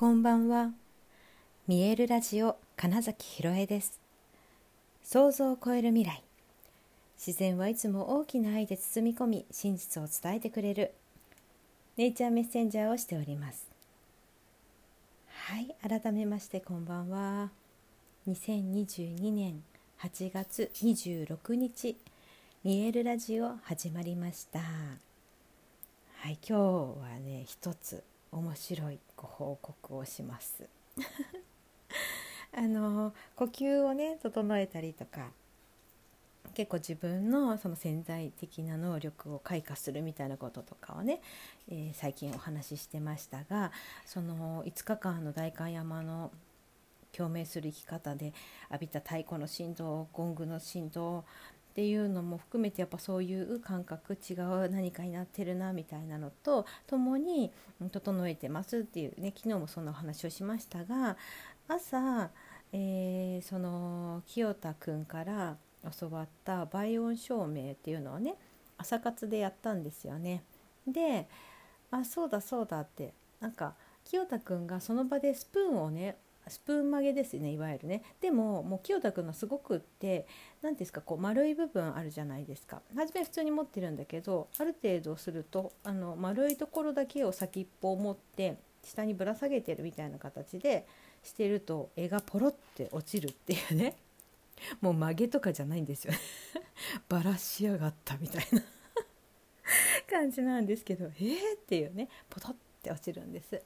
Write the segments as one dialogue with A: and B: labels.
A: こんばんは。見えるラジオ金崎ひろえです。想像を超える未来。自然はいつも大きな愛で包み込み、真実を伝えてくれるネイチャーメッセンジャーをしております。はい、改めましてこんばんは。2022年8月26日、見えるラジオ始まりました。はい、今日はね、一つ面白いご報告をします。あの呼吸をね整えたりとか結構自分のその潜在的な能力を開花するみたいなこととかをね、えー、最近お話ししてましたがその5日間の代官山の共鳴する生き方で浴びた太鼓の振動ゴングの振動っていうのも含めてやっぱそういう感覚違う何かになってるなみたいなのと共に整えてますっていうね昨日もそんなお話をしましたが朝、えー、その清田くんから教わった倍音照明っていうのをね朝活でやったんですよね。であそうだそうだってなんか清田くんがその場でスプーンをねスプーン曲げですねいわゆるね。でももう清田君のすごくって何ですかこう丸い部分あるじゃないですか。初め普通に持ってるんだけどある程度するとあの丸いところだけを先っぽを持って下にぶら下げてるみたいな形でしてると絵がポロって落ちるっていうね。もう曲げとかじゃないんですよ。バラしやがったみたいな。感じなんですけどえーっていうね。ポトって落ちるんです。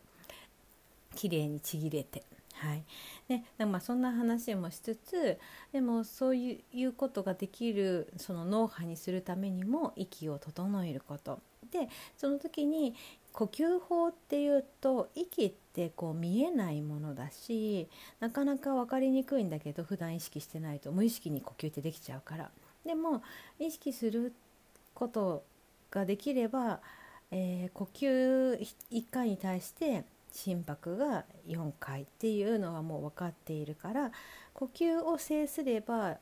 A: 綺麗にちぎれて。はい。ね、でまあそんな話もしつつでもそういうことができるその脳波にするためにも息を整えること。でその時に呼吸法っていうと息ってこう見えないものだしなかなか分かりにくいんだけど普段意識してないと無意識に呼吸ってできちゃうから。でも意識することができれば、えー、呼吸1回に対して心拍が4回っていうのはもう分かっているから呼吸を制すれば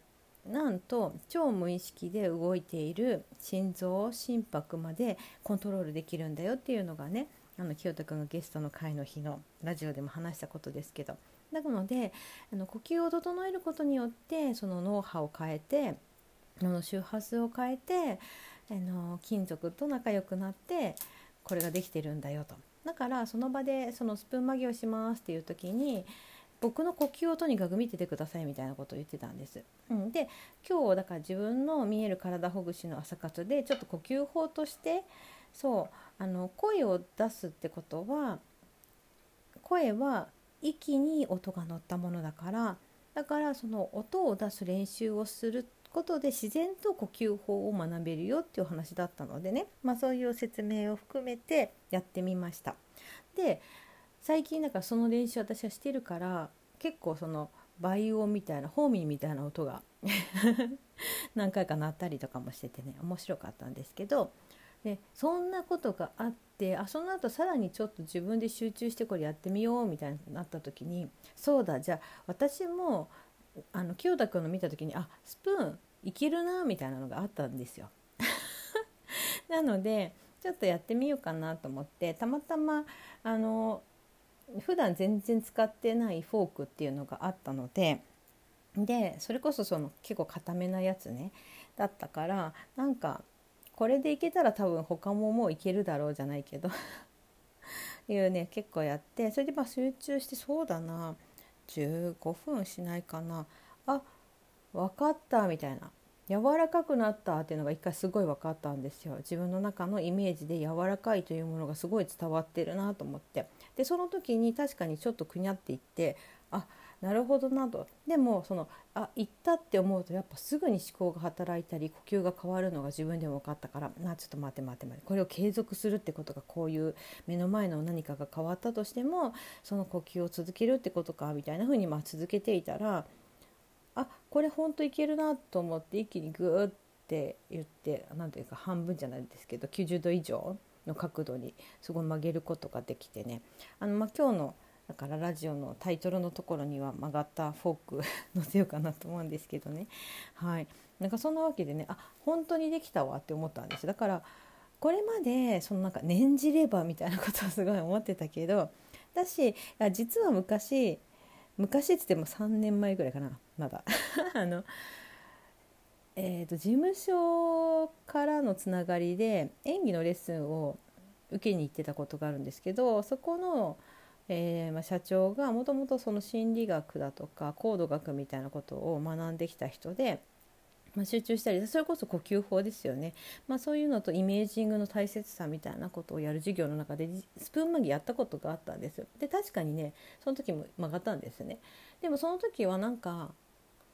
A: なんと超無意識で動いている心臓心拍までコントロールできるんだよっていうのがねあの清田君がゲストの会の日のラジオでも話したことですけど。なのであの呼吸を整えることによってその脳波を変えて脳の周波数を変えてあの金属と仲良くなってこれができてるんだよと。だからその場でそのスプーン曲げをしますっていう時に僕の呼吸をとにかく見ててくださいみたいなことを言ってたんです。うん、で今日だから自分の見える体ほぐしの朝活でちょっと呼吸法としてそうあの声を出すってことは声は息に音が乗ったものだからだからその音を出す練習をすることで自然と呼吸法を学べるよっていう話だったのでね、まあ、そういう説明を含めてやってみました。で最近だからその練習私はしてるから結構その倍音みたいなホーミーみたいな音が 何回か鳴ったりとかもしててね面白かったんですけどでそんなことがあってあその後さらにちょっと自分で集中してこれやってみようみたいになった時にそうだじゃあ私もあの清田君の見た時にあスプーンいけるなみたいなのがあったんですよ。なのでちょっとやってみようかなと思ってたまたまあの普段全然使ってないフォークっていうのがあったのででそれこそその結構固めなやつねだったからなんかこれでいけたら多分他ももういけるだろうじゃないけど いうね結構やってそれでまあ集中してそうだな15分しないかな。あ分かったみたいな。柔らかくなったっていうのが一回すごい分かったんですよ。自分の中のイメージで柔らかいというものがすごい伝わってるなと思って。でその時に確かにちょっとくにゃっていってあっなるほどなと。でもそのあ行ったって思うとやっぱすぐに思考が働いたり呼吸が変わるのが自分でも分かったからなちょっと待って待って待ってこれを継続するってことがこういう目の前の何かが変わったとしてもその呼吸を続けるってことかみたいな風にまあ続けていたらあこれほんといけるなと思って一気にグーって言って何ていうか半分じゃないですけど90度以上の角度にすごい曲げることができてね。あの、まあ、今日のだからラジオのタイトルのところには曲がったフォーク 載せようかなと思うんですけどね。はい。なんかそんなわけでねあ本当にできたわって思ったんです。だからこれまでそのなんか念じればみたいなことをすごい思ってたけどだし実は昔昔っつっても3年前ぐらいかなまだ。あのえーと、事務所からのつながりで演技のレッスンを受けに行ってたことがあるんですけどそこの、えーまあ、社長がもともとその心理学だとかコード学みたいなことを学んできた人で、まあ、集中したりそれこそ呼吸法ですよね、まあ、そういうのとイメージングの大切さみたいなことをやる授業の中でスプーン曲げやったことがあったんですよ。で確かにねその時も曲がったんですね。でもその時はなんか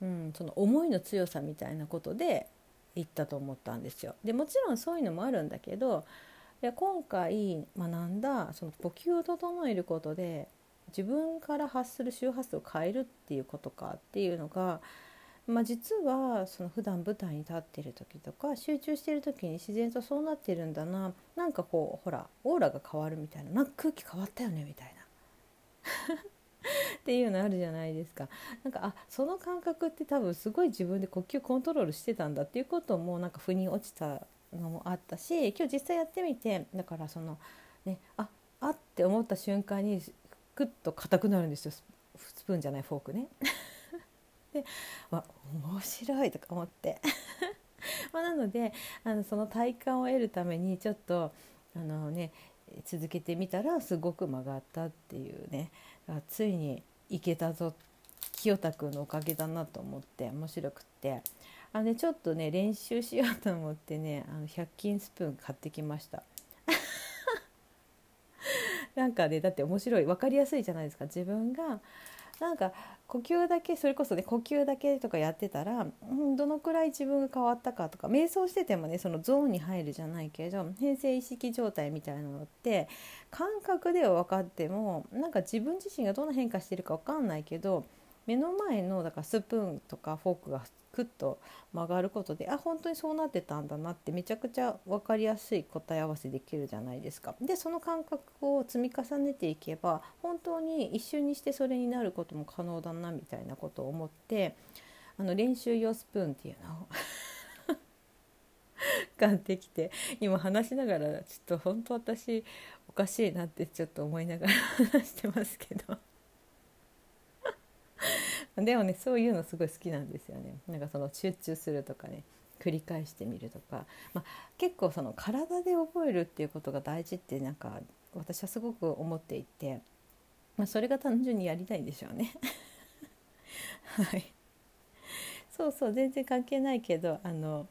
A: うん、その思いの強さみたいなことで言ったと思ったんですよ。でもちろんそういうのもあるんだけどいや今回学んだその呼吸を整えることで自分から発する周波数を変えるっていうことかっていうのが、まあ、実はその普段舞台に立ってる時とか集中してる時に自然とそうなってるんだななんかこうほらオーラが変わるみたいななんか空気変わったよねみたいな。っていうのあるじゃないですか。なんかあその感覚って多分すごい自分で呼吸コントロールしてたんだっていうこともなんか腑に落ちたのもあったし今日実際やってみてだからそのねああって思った瞬間にクッと硬くなるんですよ。スプーンじゃないフォークね。でわ面白いとか思って。まなのであのその体感を得るためにちょっとあのね続けてみたらすごく曲がったっていうね。ついにいけたぞ。清田君のおかげだなと思って面白くって。あの、ね、ちょっとね練習しようと思ってねあの100均スプーン買ってきました。なんかねだって面白い。分かりやすいじゃないですか。自分がなんか呼吸だけそれこそね呼吸だけとかやってたら、うん、どのくらい自分が変わったかとか瞑想しててもねそのゾーンに入るじゃないけど変性意識状態みたいなのって感覚では分かってもなんか自分自身がどんな変化してるか分かんないけど目の前のだからスプーンとかフォークがクッと曲がることであ本当にそうなってたんだなってめちゃくちゃ分かりやすい答え合わせできるじゃないですか。でその感覚を積み重ねていけば本当に一瞬にしてそれになることも可能だなみたいなことを思ってあの練習用スプーンっていうのを買ってきて今話しながらちょっと本当私おかしいなってちょっと思いながら話してますけどでもねそういうのすごい好きなんですよね。なんかその集中するとかね繰り返してみるとか、まあ、結構その体で覚えるっていうことが大事ってなんか私はすごく思っていて、まあ、それが単純にやりたいんでしょうね。はい。そうそう全然関係ないけどあの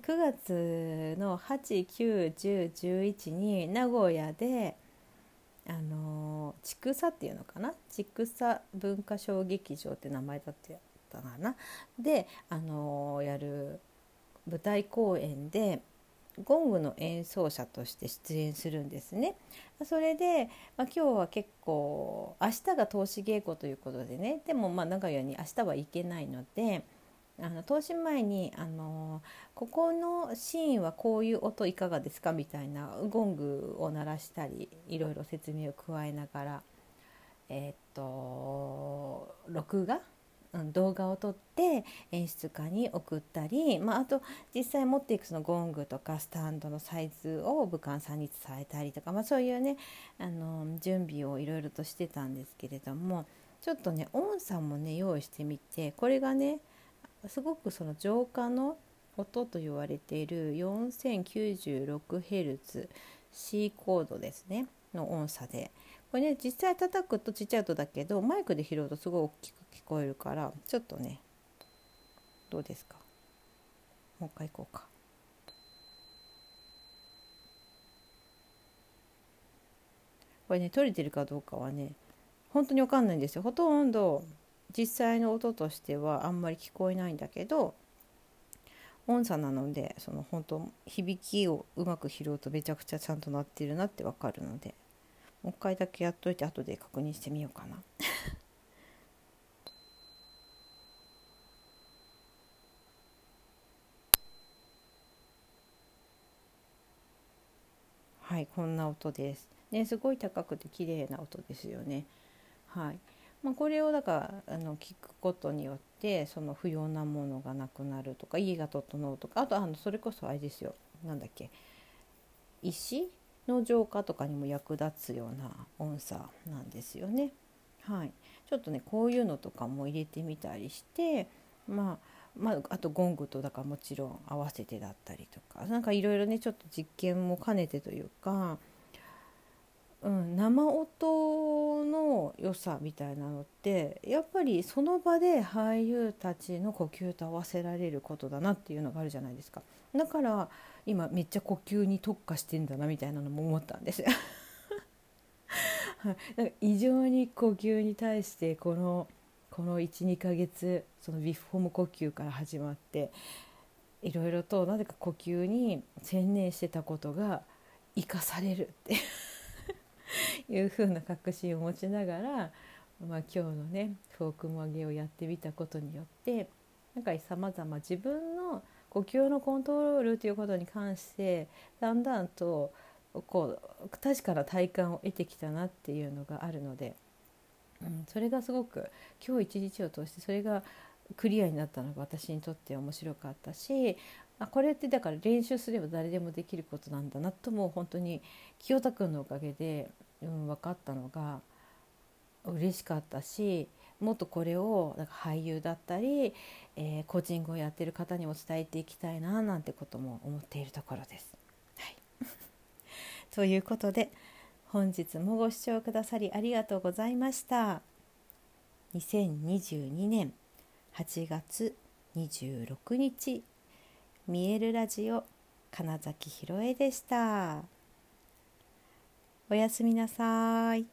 A: 9月の891011に名古屋であの千草っていうのかな？千草文化小劇場って名前だってたかな？であのやる舞台公演でゴングの演奏者として出演するんですね。それで、まあ、今日は結構明日が投資稽古ということでね。でもまあ長屋に明日は行けないのであの投資前にあのここのシーンはこういう音いかがですかみたいなゴングを鳴らしたりいろいろ説明を加えながらえ、っと録画？動画を撮って演出家に送ったり、まあ、あと実際持っていくそのゴングとかスタンドのサイズを武漢さんに伝えたりとか、まあ、そういうねあの準備をいろいろとしてたんですけれどもちょっとね音さんもね用意してみてこれがねすごくその浄化の音と言われている 4096Hz C コードですね。の音差で。これね実際叩くとちっちゃい音だけどマイクで拾うとすごい大きく聞こえるからちょっとねどうですか？もう一回行こうか。これね取れてるかどうかはね本当に分かんないんですよ。ほとんど実際の音としてはあんまり聞こえないんだけど音差なのでその本当響きをうまく拾うとめちゃくちゃちゃんと鳴ってるなってわかるのでもう一回だけやっといて後で確認してみようかな。はいこんな音です。ねすごい高くて綺麗な音ですよね。はい。まあ、これをだからあの聞くことによってその不要なものがなくなるとか家が整うとかあとあのそれこそあれですよ。なんだっけ。石脳浄化とかにも役立つような音差なんですよね。はい、ちょっとねこういうのとかも入れてみたりして、まあ、まあ、あとゴングとだからもちろん合わせてだったりとか何かいろいろねちょっと実験も兼ねてというか、うん、生音の良さみたいなのってやっぱりその場で俳優たちの呼吸と合わせられることだなっていうのがあるじゃないですか。だから今めっちゃ呼吸に特化してんだなみたいなのも思ったんです。なんか異常に呼吸に対してこのこの12ヶ月そのビフォーム呼吸から始まっていろいろとなぜか呼吸に専念してたことが生かされるっていうふうな確信を持ちながら、まあ、今日のねフォーク曲げをやってみたことによってなんかさまざま自分の呼吸のコントロールということに関してだんだんとこう確かな体感を得てきたなっていうのがあるので、うん、それがすごく今日一日を通してそれがクリアになったのが私にとって面白かったしあこれってだから練習すれば誰でもできることなんだなとも本当に清田君のおかげで、うん、分かったのが嬉しかったしもっとこれをなんか俳優だったり、えー、コーチングをやってる方にも伝えていきたいななんてことも思っているところです。はい ということで本日もご視聴くださりありがとうございました。2022年8月26日見えるラジオ金崎ひろえでした。おやすみなさい。